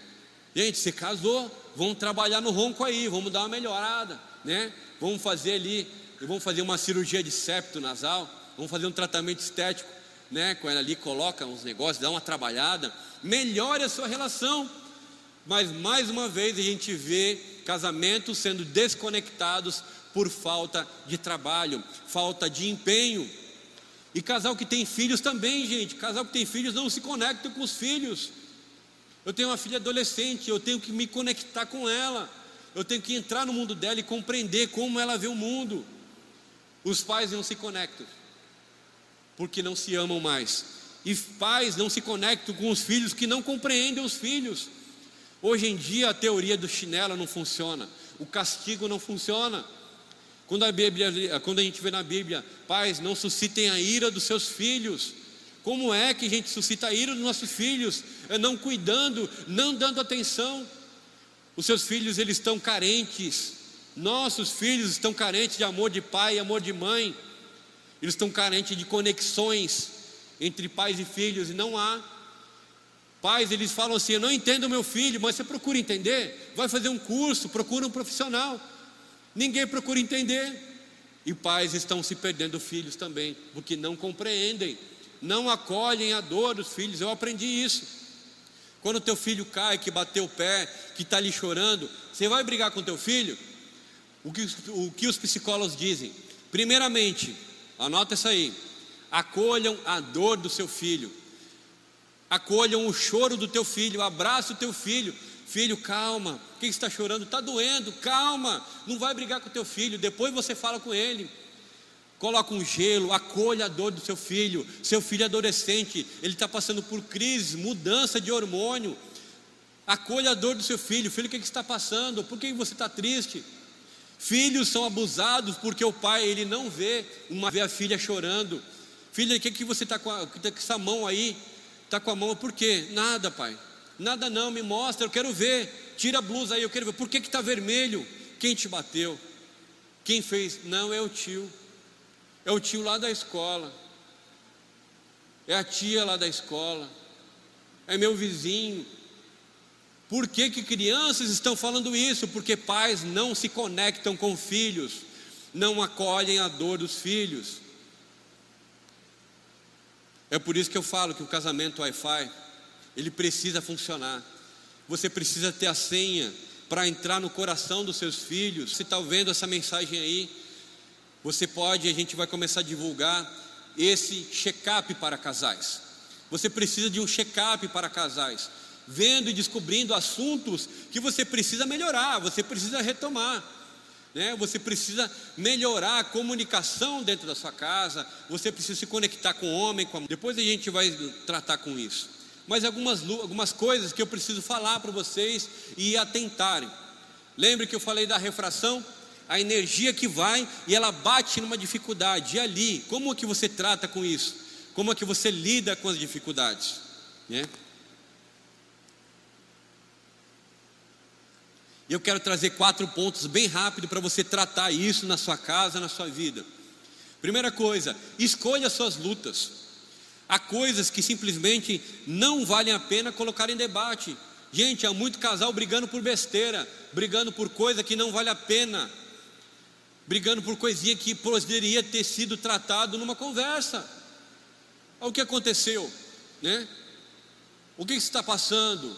Gente, se casou, vamos trabalhar no ronco aí, vamos dar uma melhorada, né? Vamos fazer ali, vamos fazer uma cirurgia de septo nasal, vamos fazer um tratamento estético, né? Com ela ali coloca uns negócios, dá uma trabalhada, melhore a sua relação. Mas mais uma vez a gente vê casamentos sendo desconectados por falta de trabalho, falta de empenho. E casal que tem filhos também, gente. Casal que tem filhos não se conecta com os filhos. Eu tenho uma filha adolescente, eu tenho que me conectar com ela. Eu tenho que entrar no mundo dela e compreender como ela vê o mundo. Os pais não se conectam, porque não se amam mais. E pais não se conectam com os filhos que não compreendem os filhos. Hoje em dia a teoria do chinelo não funciona, o castigo não funciona. Quando a, Bíblia, quando a gente vê na Bíblia, pais, não suscitem a ira dos seus filhos. Como é que a gente suscita a ira dos nossos filhos? É não cuidando, não dando atenção. Os seus filhos, eles estão carentes. Nossos filhos estão carentes de amor de pai amor de mãe. Eles estão carentes de conexões entre pais e filhos, e não há. Pais, eles falam assim: Eu não entendo meu filho, mas você procura entender. Vai fazer um curso, procura um profissional. Ninguém procura entender. E pais estão se perdendo filhos também, porque não compreendem, não acolhem a dor dos filhos. Eu aprendi isso. Quando teu filho cai, que bateu o pé, que está ali chorando, você vai brigar com teu filho? O que, o que os psicólogos dizem? Primeiramente, anota isso aí, acolham a dor do seu filho, acolham o choro do teu filho, abraça o teu filho, Filho, calma. Quem está chorando? Está doendo. Calma. Não vai brigar com teu filho. Depois você fala com ele. Coloca um gelo, acolha a dor do seu filho. Seu filho é adolescente, ele está passando por crise, mudança de hormônio. Acolha a dor do seu filho. Filho, o que, que está passando? Por que você está triste? Filhos são abusados porque o pai ele não vê uma vê a filha chorando. Filha, o que, que você está com, a, tá com essa mão aí? Está com a mão por quê? Nada, pai. Nada não, me mostra, eu quero ver. Tira a blusa aí, eu quero ver. Por que está vermelho? Quem te bateu? Quem fez? Não, é o tio. É o tio lá da escola. É a tia lá da escola. É meu vizinho. Por que, que crianças estão falando isso? Porque pais não se conectam com filhos, não acolhem a dor dos filhos. É por isso que eu falo que o casamento Wi-Fi, ele precisa funcionar. Você precisa ter a senha para entrar no coração dos seus filhos. Se está vendo essa mensagem aí, você pode, a gente vai começar a divulgar esse check-up para casais. Você precisa de um check-up para casais, vendo e descobrindo assuntos que você precisa melhorar, você precisa retomar. Né? Você precisa melhorar a comunicação dentro da sua casa, você precisa se conectar com o homem, com a... depois a gente vai tratar com isso. Mas algumas, algumas coisas que eu preciso falar para vocês e atentarem. Lembre que eu falei da refração? a energia que vai e ela bate numa dificuldade. E ali, como é que você trata com isso? Como é que você lida com as dificuldades? Né? E eu quero trazer quatro pontos bem rápido para você tratar isso na sua casa, na sua vida. Primeira coisa, escolha suas lutas. Há coisas que simplesmente não valem a pena colocar em debate. Gente, há muito casal brigando por besteira, brigando por coisa que não vale a pena brigando por coisinha que poderia ter sido tratado numa conversa. O que aconteceu, né? O que está passando?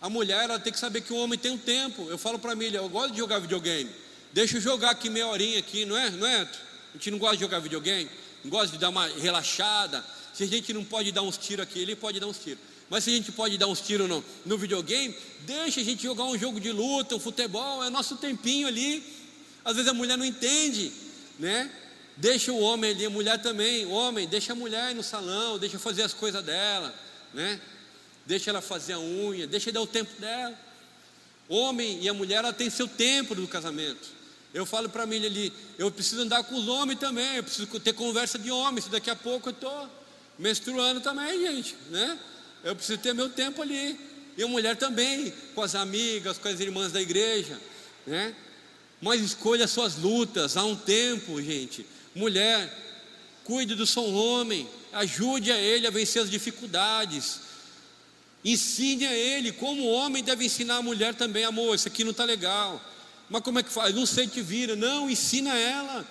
A mulher ela tem que saber que o homem tem um tempo. Eu falo para a Milha, eu gosto de jogar videogame. Deixa eu jogar aqui meia horinha aqui, não é? Não é? A gente não gosta de jogar videogame, não gosta de dar uma relaxada. Se a gente não pode dar uns tiros aqui, ele pode dar uns tiros. Mas se a gente pode dar uns tiros no, no videogame, deixa a gente jogar um jogo de luta, um futebol, é nosso tempinho ali às vezes a mulher não entende, né? Deixa o homem ali, a mulher também. O homem, deixa a mulher ir no salão, deixa fazer as coisas dela, né? Deixa ela fazer a unha, deixa dar o tempo dela. Homem e a mulher, ela tem seu tempo no casamento. Eu falo para mim ali, eu preciso andar com os homens também, eu preciso ter conversa de homem, se daqui a pouco eu estou menstruando também, gente, né? Eu preciso ter meu tempo ali. E a mulher também, com as amigas, com as irmãs da igreja, né? mas escolha suas lutas. Há um tempo, gente. Mulher, cuide do seu homem, ajude a ele a vencer as dificuldades. Ensine a ele como o homem deve ensinar a mulher também, amor. Isso aqui não está legal. Mas como é que faz? Não sei te vira. Não, ensina ela.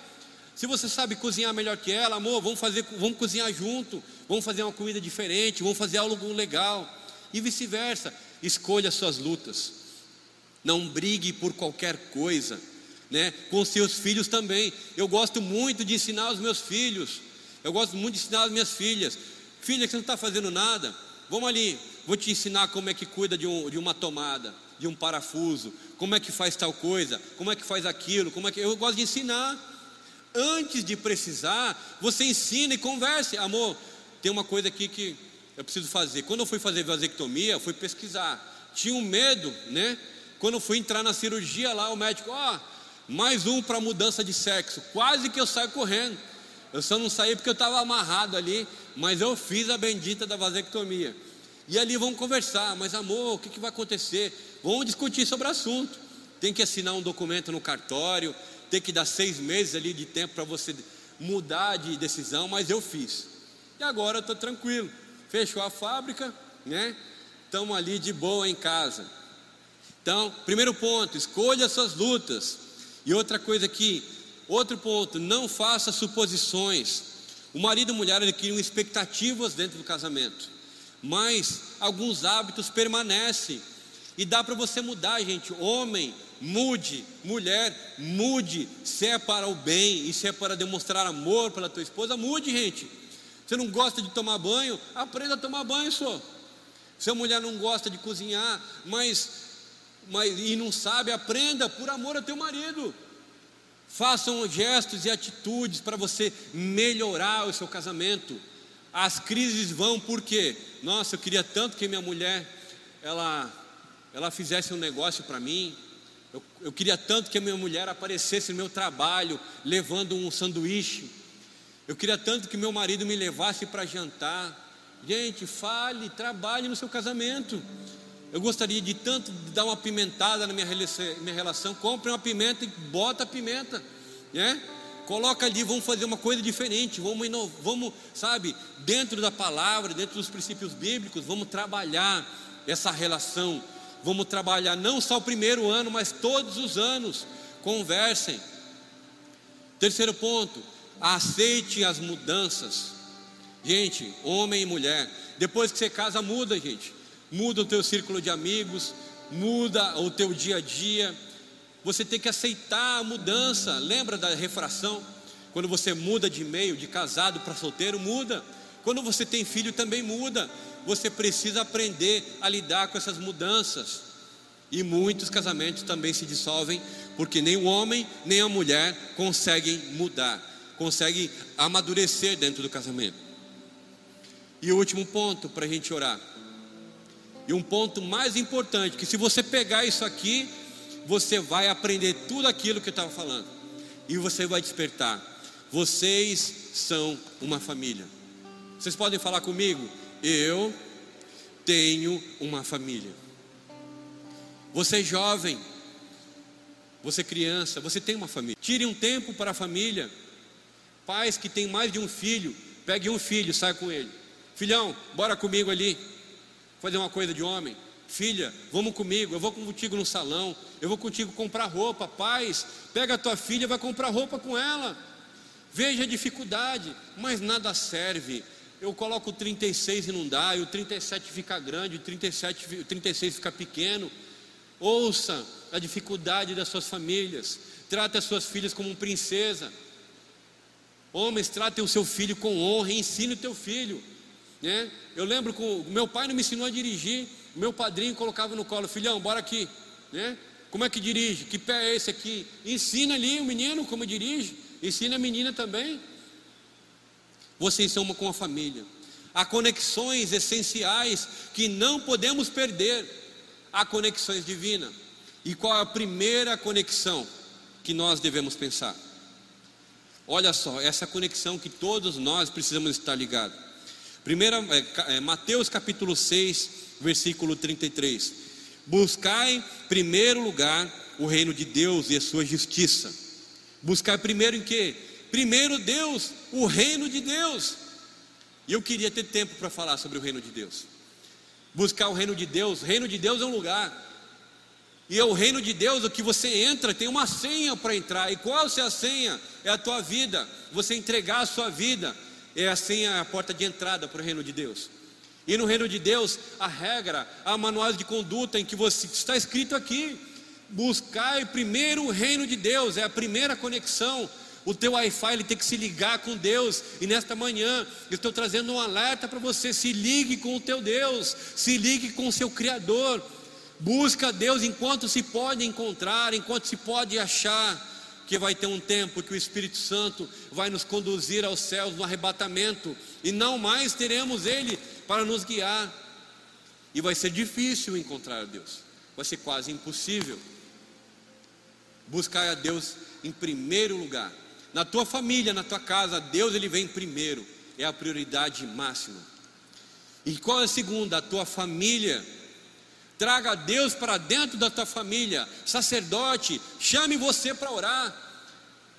Se você sabe cozinhar melhor que ela, amor, vamos fazer, vamos cozinhar junto, vamos fazer uma comida diferente, vamos fazer algo legal. E vice-versa. Escolha suas lutas. Não brigue por qualquer coisa né, com seus filhos também. Eu gosto muito de ensinar os meus filhos. Eu gosto muito de ensinar as minhas filhas. Filha, que você não está fazendo nada, vamos ali, vou te ensinar como é que cuida de, um, de uma tomada, de um parafuso, como é que faz tal coisa, como é que faz aquilo, como é que. Eu gosto de ensinar. Antes de precisar, você ensina e converse. Amor, tem uma coisa aqui que eu preciso fazer. Quando eu fui fazer vasectomia, fui pesquisar. Tinha um medo, né? Quando eu fui entrar na cirurgia lá, o médico, ó, oh, mais um para mudança de sexo. Quase que eu saio correndo. Eu só não saí porque eu estava amarrado ali, mas eu fiz a bendita da vasectomia. E ali vamos conversar, mas amor, o que, que vai acontecer? Vamos discutir sobre o assunto. Tem que assinar um documento no cartório, tem que dar seis meses ali de tempo para você mudar de decisão, mas eu fiz. E agora estou tranquilo. Fechou a fábrica, né? Estamos ali de boa em casa. Então, primeiro ponto, escolha suas lutas. E outra coisa aqui, outro ponto, não faça suposições. O marido e a mulher criam expectativas dentro do casamento, mas alguns hábitos permanecem. E dá para você mudar, gente. Homem, mude. Mulher, mude. Se é para o bem e se é para demonstrar amor pela tua esposa, mude, gente. Você não gosta de tomar banho? Aprenda a tomar banho, só. Se a mulher não gosta de cozinhar, mas mas, e não sabe, aprenda por amor ao teu marido. Façam gestos e atitudes para você melhorar o seu casamento. As crises vão porque, nossa, eu queria tanto que minha mulher ela, ela fizesse um negócio para mim. Eu, eu queria tanto que a minha mulher aparecesse no meu trabalho levando um sanduíche. Eu queria tanto que meu marido me levasse para jantar. Gente, fale, trabalhe no seu casamento. Eu gostaria de tanto dar uma pimentada na minha relação. Compre uma pimenta e bota a pimenta, né? Coloca ali, vamos fazer uma coisa diferente, vamos, vamos, sabe, dentro da palavra, dentro dos princípios bíblicos, vamos trabalhar essa relação Vamos trabalhar não só o primeiro ano, mas todos os anos. Conversem. Terceiro ponto, aceite as mudanças. Gente, homem e mulher, depois que você casa, muda, gente. Muda o teu círculo de amigos, muda o teu dia a dia. Você tem que aceitar a mudança. Lembra da refração? Quando você muda de meio, de casado para solteiro, muda. Quando você tem filho, também muda. Você precisa aprender a lidar com essas mudanças. E muitos casamentos também se dissolvem, porque nem o homem nem a mulher conseguem mudar, conseguem amadurecer dentro do casamento. E o último ponto para a gente orar. E um ponto mais importante, que se você pegar isso aqui, você vai aprender tudo aquilo que eu estava falando. E você vai despertar. Vocês são uma família. Vocês podem falar comigo? Eu tenho uma família. Você é jovem, você é criança, você tem uma família. Tire um tempo para a família. Pais que têm mais de um filho, pegue um filho, saia com ele. Filhão, bora comigo ali, fazer uma coisa de homem. Filha, vamos comigo, eu vou contigo no salão, eu vou contigo comprar roupa. Pais, pega a tua filha, vai comprar roupa com ela. Veja a dificuldade, mas nada serve eu coloco o 36 e não dá, e o 37 fica grande, o, 37, o 36 fica pequeno. Ouça a dificuldade das suas famílias, trate as suas filhas como princesa. Homens, tratem o seu filho com honra, ensine o teu filho. Né? Eu lembro que o meu pai não me ensinou a dirigir, meu padrinho colocava no colo, filhão, bora aqui. Né? Como é que dirige? Que pé é esse aqui? Ensina ali o menino como dirige, ensina a menina também. Vocês são uma com a família. Há conexões essenciais que não podemos perder. Há conexões divinas. E qual é a primeira conexão que nós devemos pensar? Olha só, essa conexão que todos nós precisamos estar ligados. Primeira, é, é, Mateus capítulo 6, versículo 33. Buscai primeiro lugar o reino de Deus e a sua justiça. Buscai primeiro em quê? Primeiro Deus, o reino de Deus. E eu queria ter tempo para falar sobre o reino de Deus. Buscar o reino de Deus, o reino de Deus é um lugar. E é o reino de Deus, o que você entra, tem uma senha para entrar. E qual é a senha? É a tua vida. Você entregar a sua vida é a senha, a porta de entrada para o reino de Deus. E no reino de Deus, a regra, a manual de conduta em que você está escrito aqui. Buscar primeiro o reino de Deus, é a primeira conexão o teu Wi-Fi ele tem que se ligar com Deus. E nesta manhã eu estou trazendo um alerta para você: se ligue com o teu Deus, se ligue com o seu Criador. Busca Deus enquanto se pode encontrar, enquanto se pode achar. Que vai ter um tempo que o Espírito Santo vai nos conduzir aos céus no arrebatamento, e não mais teremos Ele para nos guiar. E vai ser difícil encontrar Deus, vai ser quase impossível. Buscar a Deus em primeiro lugar. Na tua família, na tua casa, Deus ele vem primeiro, é a prioridade máxima. E qual é a segunda? A tua família. Traga Deus para dentro da tua família. Sacerdote, chame você para orar.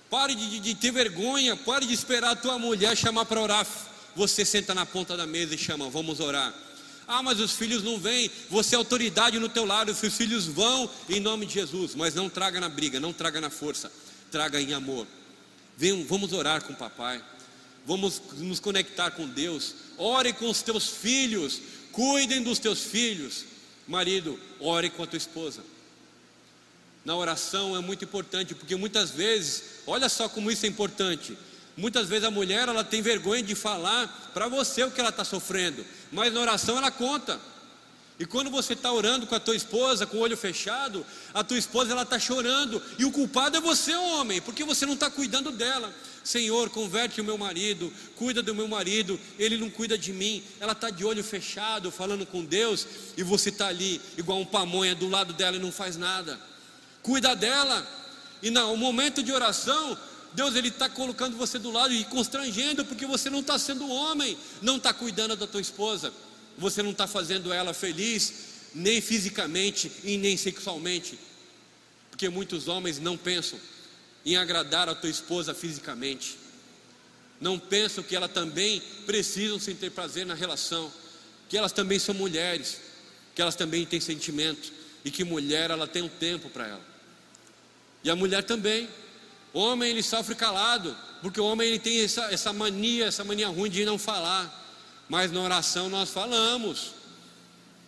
Pare de, de, ter vergonha, pare de esperar a tua mulher chamar para orar. Você senta na ponta da mesa e chama, vamos orar. Ah, mas os filhos não vêm. Você é autoridade no teu lado, os filhos vão em nome de Jesus, mas não traga na briga, não traga na força, traga em amor. Vamos orar com o papai. Vamos nos conectar com Deus. Ore com os teus filhos. Cuidem dos teus filhos. Marido, ore com a tua esposa. Na oração é muito importante, porque muitas vezes, olha só como isso é importante. Muitas vezes a mulher ela tem vergonha de falar para você o que ela está sofrendo, mas na oração ela conta. E quando você está orando com a tua esposa, com o olho fechado, a tua esposa ela está chorando, e o culpado é você, homem, porque você não está cuidando dela. Senhor, converte o meu marido, cuida do meu marido, ele não cuida de mim. Ela está de olho fechado, falando com Deus, e você está ali, igual um pamonha, do lado dela e não faz nada. Cuida dela, e no momento de oração, Deus ele está colocando você do lado e constrangendo, porque você não está sendo homem, não está cuidando da tua esposa você não está fazendo ela feliz, nem fisicamente e nem sexualmente, porque muitos homens não pensam em agradar a tua esposa fisicamente, não pensam que ela também precisam se ter prazer na relação, que elas também são mulheres, que elas também têm sentimento, e que mulher ela tem um tempo para ela. E a mulher também. O homem ele sofre calado, porque o homem ele tem essa, essa mania, essa mania ruim de não falar. Mas na oração nós falamos.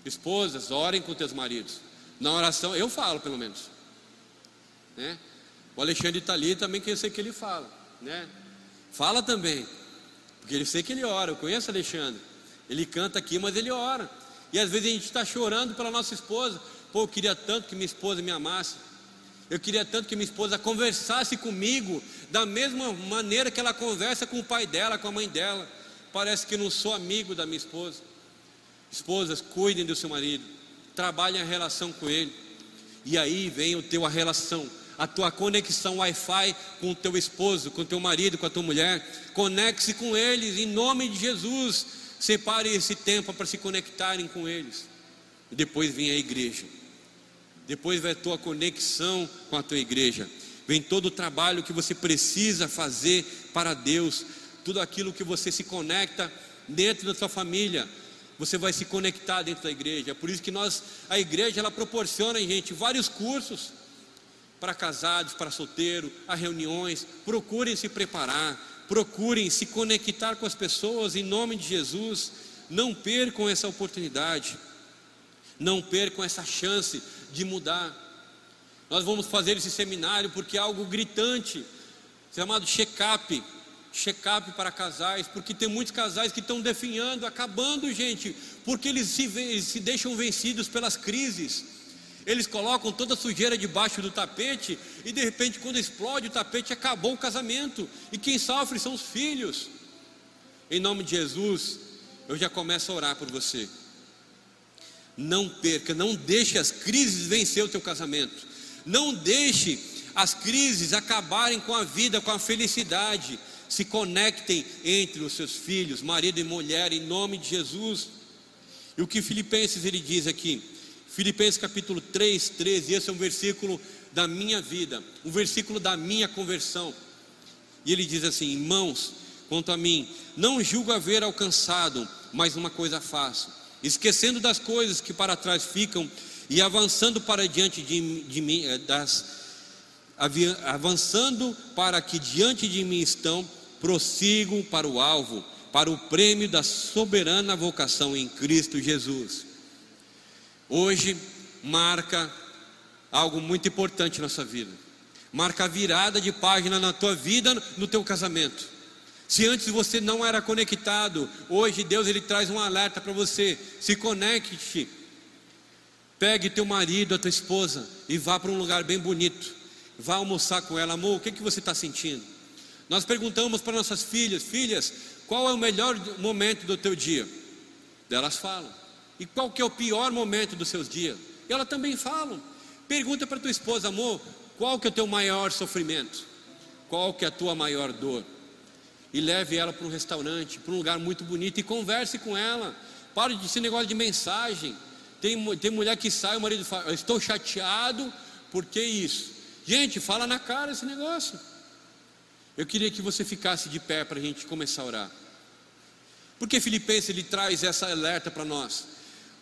Esposas, orem com teus maridos. Na oração, eu falo pelo menos. Né? O Alexandre está ali também, que eu sei que ele fala. Né? Fala também. Porque ele sei que ele ora. Eu conheço Alexandre. Ele canta aqui, mas ele ora. E às vezes a gente está chorando pela nossa esposa. Pô, eu queria tanto que minha esposa me amasse. Eu queria tanto que minha esposa conversasse comigo da mesma maneira que ela conversa com o pai dela, com a mãe dela. Parece que não sou amigo da minha esposa. Esposas, cuidem do seu marido, trabalhem a relação com ele. E aí vem o teu a relação, a tua conexão Wi-Fi com o teu esposo, com o teu marido, com a tua mulher. Conecte-se com eles em nome de Jesus. Separe esse tempo para se conectarem com eles. E depois vem a igreja. Depois vai a tua conexão com a tua igreja. Vem todo o trabalho que você precisa fazer para Deus, tudo aquilo que você se conecta dentro da sua família, você vai se conectar dentro da igreja. É por isso que nós, a igreja, ela proporciona, gente, vários cursos para casados, para solteiro, a reuniões. Procurem se preparar, procurem se conectar com as pessoas em nome de Jesus. Não percam essa oportunidade. Não percam essa chance de mudar. Nós vamos fazer esse seminário porque é algo gritante, chamado check-up. Check-up para casais, porque tem muitos casais que estão definhando, acabando, gente, porque eles se, eles se deixam vencidos pelas crises. Eles colocam toda a sujeira debaixo do tapete e de repente, quando explode o tapete, acabou o casamento. E quem sofre são os filhos. Em nome de Jesus, eu já começo a orar por você. Não perca, não deixe as crises vencer o teu casamento. Não deixe as crises acabarem com a vida, com a felicidade. Se conectem entre os seus filhos, marido e mulher, em nome de Jesus. E o que Filipenses ele diz aqui? Filipenses capítulo 3, 13, esse é um versículo da minha vida, um versículo da minha conversão. E ele diz assim: Irmãos, quanto a mim, não julgo haver alcançado, mas uma coisa faço esquecendo das coisas que para trás ficam e avançando para diante de, de mim, eh, das, avançando para que diante de mim estão, prossigo para o alvo, para o prêmio da soberana vocação em Cristo Jesus. Hoje marca algo muito importante na sua vida. Marca a virada de página na tua vida, no teu casamento. Se antes você não era conectado, hoje Deus ele traz um alerta para você. Se conecte. Pegue teu marido, a tua esposa e vá para um lugar bem bonito. Vá almoçar com ela, amor. O que, que você está sentindo? Nós perguntamos para nossas filhas, filhas, qual é o melhor momento do teu dia? Elas falam. E qual que é o pior momento dos seus dias? Elas também falam. Pergunta para tua esposa, amor, qual que é o teu maior sofrimento? Qual que é a tua maior dor? e leve ela para um restaurante, para um lugar muito bonito e converse com ela. Pare de ser negócio de mensagem. Tem, tem mulher que sai, o marido fala, estou chateado, por que isso? Gente, fala na cara esse negócio. Eu queria que você ficasse de pé para a gente começar a orar. Porque Filipenses ele traz essa alerta para nós,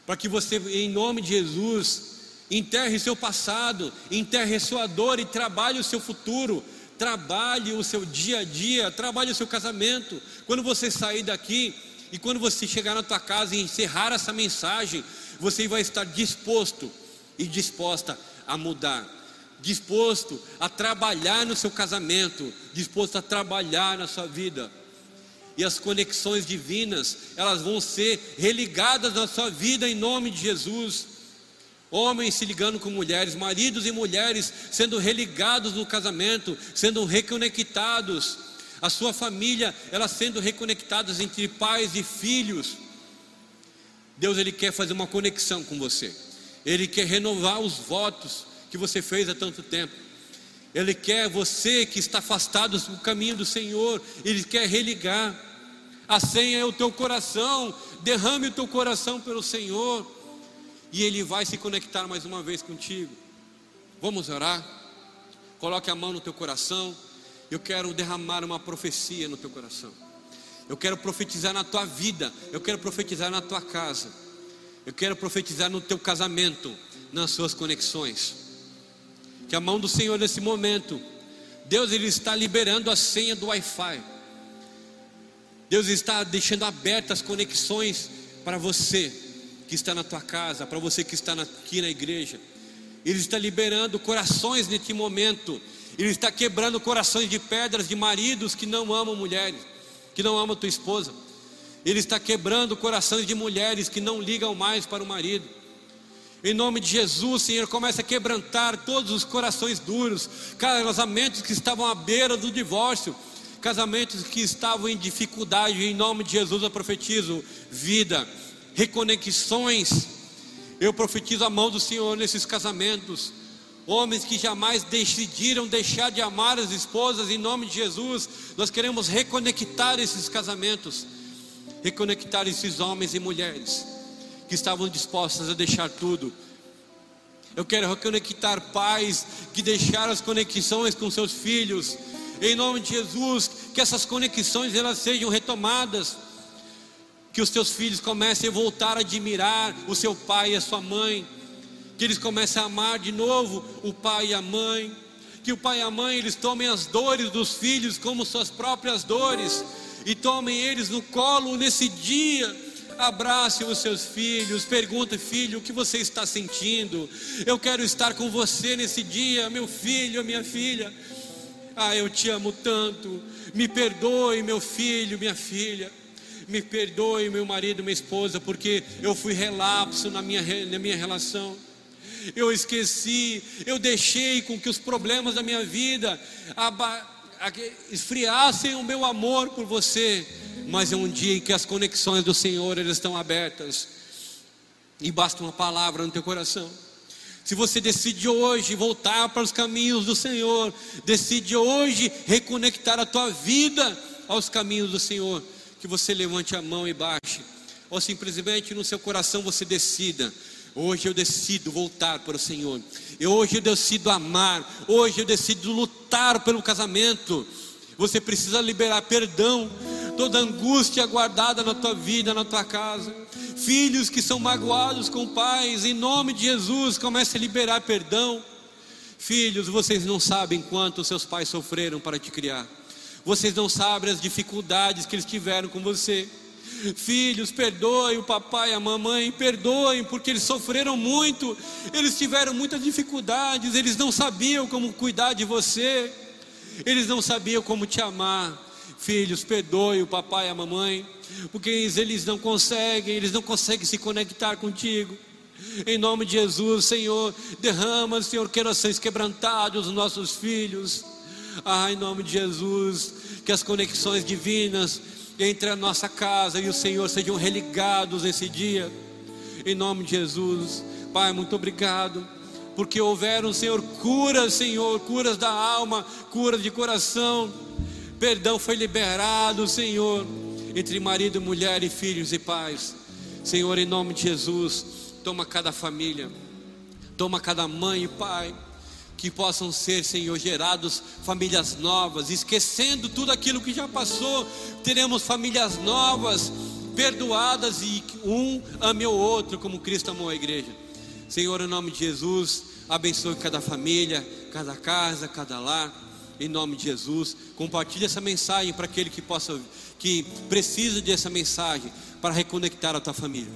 para que você, em nome de Jesus, enterre seu passado, enterre sua dor e trabalhe o seu futuro, trabalhe o seu dia a dia, trabalhe o seu casamento. Quando você sair daqui e quando você chegar na tua casa e encerrar essa mensagem, você vai estar disposto e disposta a mudar, disposto a trabalhar no seu casamento, disposto a trabalhar na sua vida. E as conexões divinas, elas vão ser religadas na sua vida em nome de Jesus homens se ligando com mulheres, maridos e mulheres sendo religados no casamento, sendo reconectados, a sua família, ela sendo reconectadas entre pais e filhos. Deus ele quer fazer uma conexão com você. Ele quer renovar os votos que você fez há tanto tempo. Ele quer você que está afastado do caminho do Senhor, ele quer religar. A senha é o teu coração. Derrame o teu coração pelo Senhor e Ele vai se conectar mais uma vez contigo. Vamos orar? Coloque a mão no teu coração. Eu quero derramar uma profecia no teu coração. Eu quero profetizar na tua vida. Eu quero profetizar na tua casa. Eu quero profetizar no teu casamento, nas suas conexões. Que a mão do Senhor nesse momento, Deus ele está liberando a senha do Wi-Fi. Deus está deixando abertas as conexões para você que está na tua casa, para você que está aqui na igreja. Ele está liberando corações neste momento. Ele está quebrando corações de pedras de maridos que não amam mulheres, que não amam tua esposa. Ele está quebrando corações de mulheres que não ligam mais para o marido. Em nome de Jesus, Senhor, começa a quebrantar todos os corações duros, casamentos que estavam à beira do divórcio, casamentos que estavam em dificuldade. Em nome de Jesus, eu profetizo vida reconexões. Eu profetizo a mão do Senhor nesses casamentos. Homens que jamais decidiram deixar de amar as esposas, em nome de Jesus, nós queremos reconectar esses casamentos, reconectar esses homens e mulheres que estavam dispostos a deixar tudo. Eu quero reconectar pais que deixaram as conexões com seus filhos, em nome de Jesus, que essas conexões elas sejam retomadas. Que os teus filhos comecem a voltar a admirar o seu pai e a sua mãe, que eles comecem a amar de novo o pai e a mãe, que o pai e a mãe eles tomem as dores dos filhos como suas próprias dores. E tomem eles no colo nesse dia. Abrace os seus filhos, pergunte, filho, o que você está sentindo? Eu quero estar com você nesse dia, meu filho, minha filha. Ah, eu te amo tanto. Me perdoe, meu filho, minha filha me perdoe, meu marido, minha esposa, porque eu fui relapso na minha, na minha relação. Eu esqueci, eu deixei com que os problemas da minha vida esfriassem o meu amor por você. Mas é um dia em que as conexões do Senhor elas estão abertas. E basta uma palavra no teu coração. Se você decide hoje voltar para os caminhos do Senhor, decide hoje reconectar a tua vida aos caminhos do Senhor, que você levante a mão e baixe, ou simplesmente no seu coração você decida. Hoje eu decido voltar para o Senhor. Hoje eu decido amar. Hoje eu decido lutar pelo casamento. Você precisa liberar perdão, toda angústia guardada na tua vida, na tua casa. Filhos que são magoados com pais, em nome de Jesus, comece a liberar perdão. Filhos, vocês não sabem quanto seus pais sofreram para te criar. Vocês não sabem as dificuldades que eles tiveram com você. Filhos, perdoem o papai e a mamãe, perdoem, porque eles sofreram muito, eles tiveram muitas dificuldades, eles não sabiam como cuidar de você, eles não sabiam como te amar. Filhos, perdoe o papai e a mamãe, porque eles não conseguem, eles não conseguem se conectar contigo. Em nome de Jesus, Senhor, derrama, Senhor, corações quebrantados dos nossos filhos. Ah, em nome de Jesus, que as conexões divinas entre a nossa casa e o Senhor sejam religados nesse dia. Em nome de Jesus, Pai, muito obrigado. Porque houveram, Senhor, curas, Senhor, curas da alma, curas de coração. Perdão foi liberado, Senhor, entre marido, mulher e filhos e pais. Senhor, em nome de Jesus, toma cada família, toma cada mãe e pai que possam ser, Senhor, gerados famílias novas, esquecendo tudo aquilo que já passou, teremos famílias novas, perdoadas e um ame o outro como Cristo amou a igreja. Senhor, em nome de Jesus, abençoe cada família, cada casa, cada lar. Em nome de Jesus, compartilhe essa mensagem para aquele que possa, que precisa dessa mensagem para reconectar a tua família.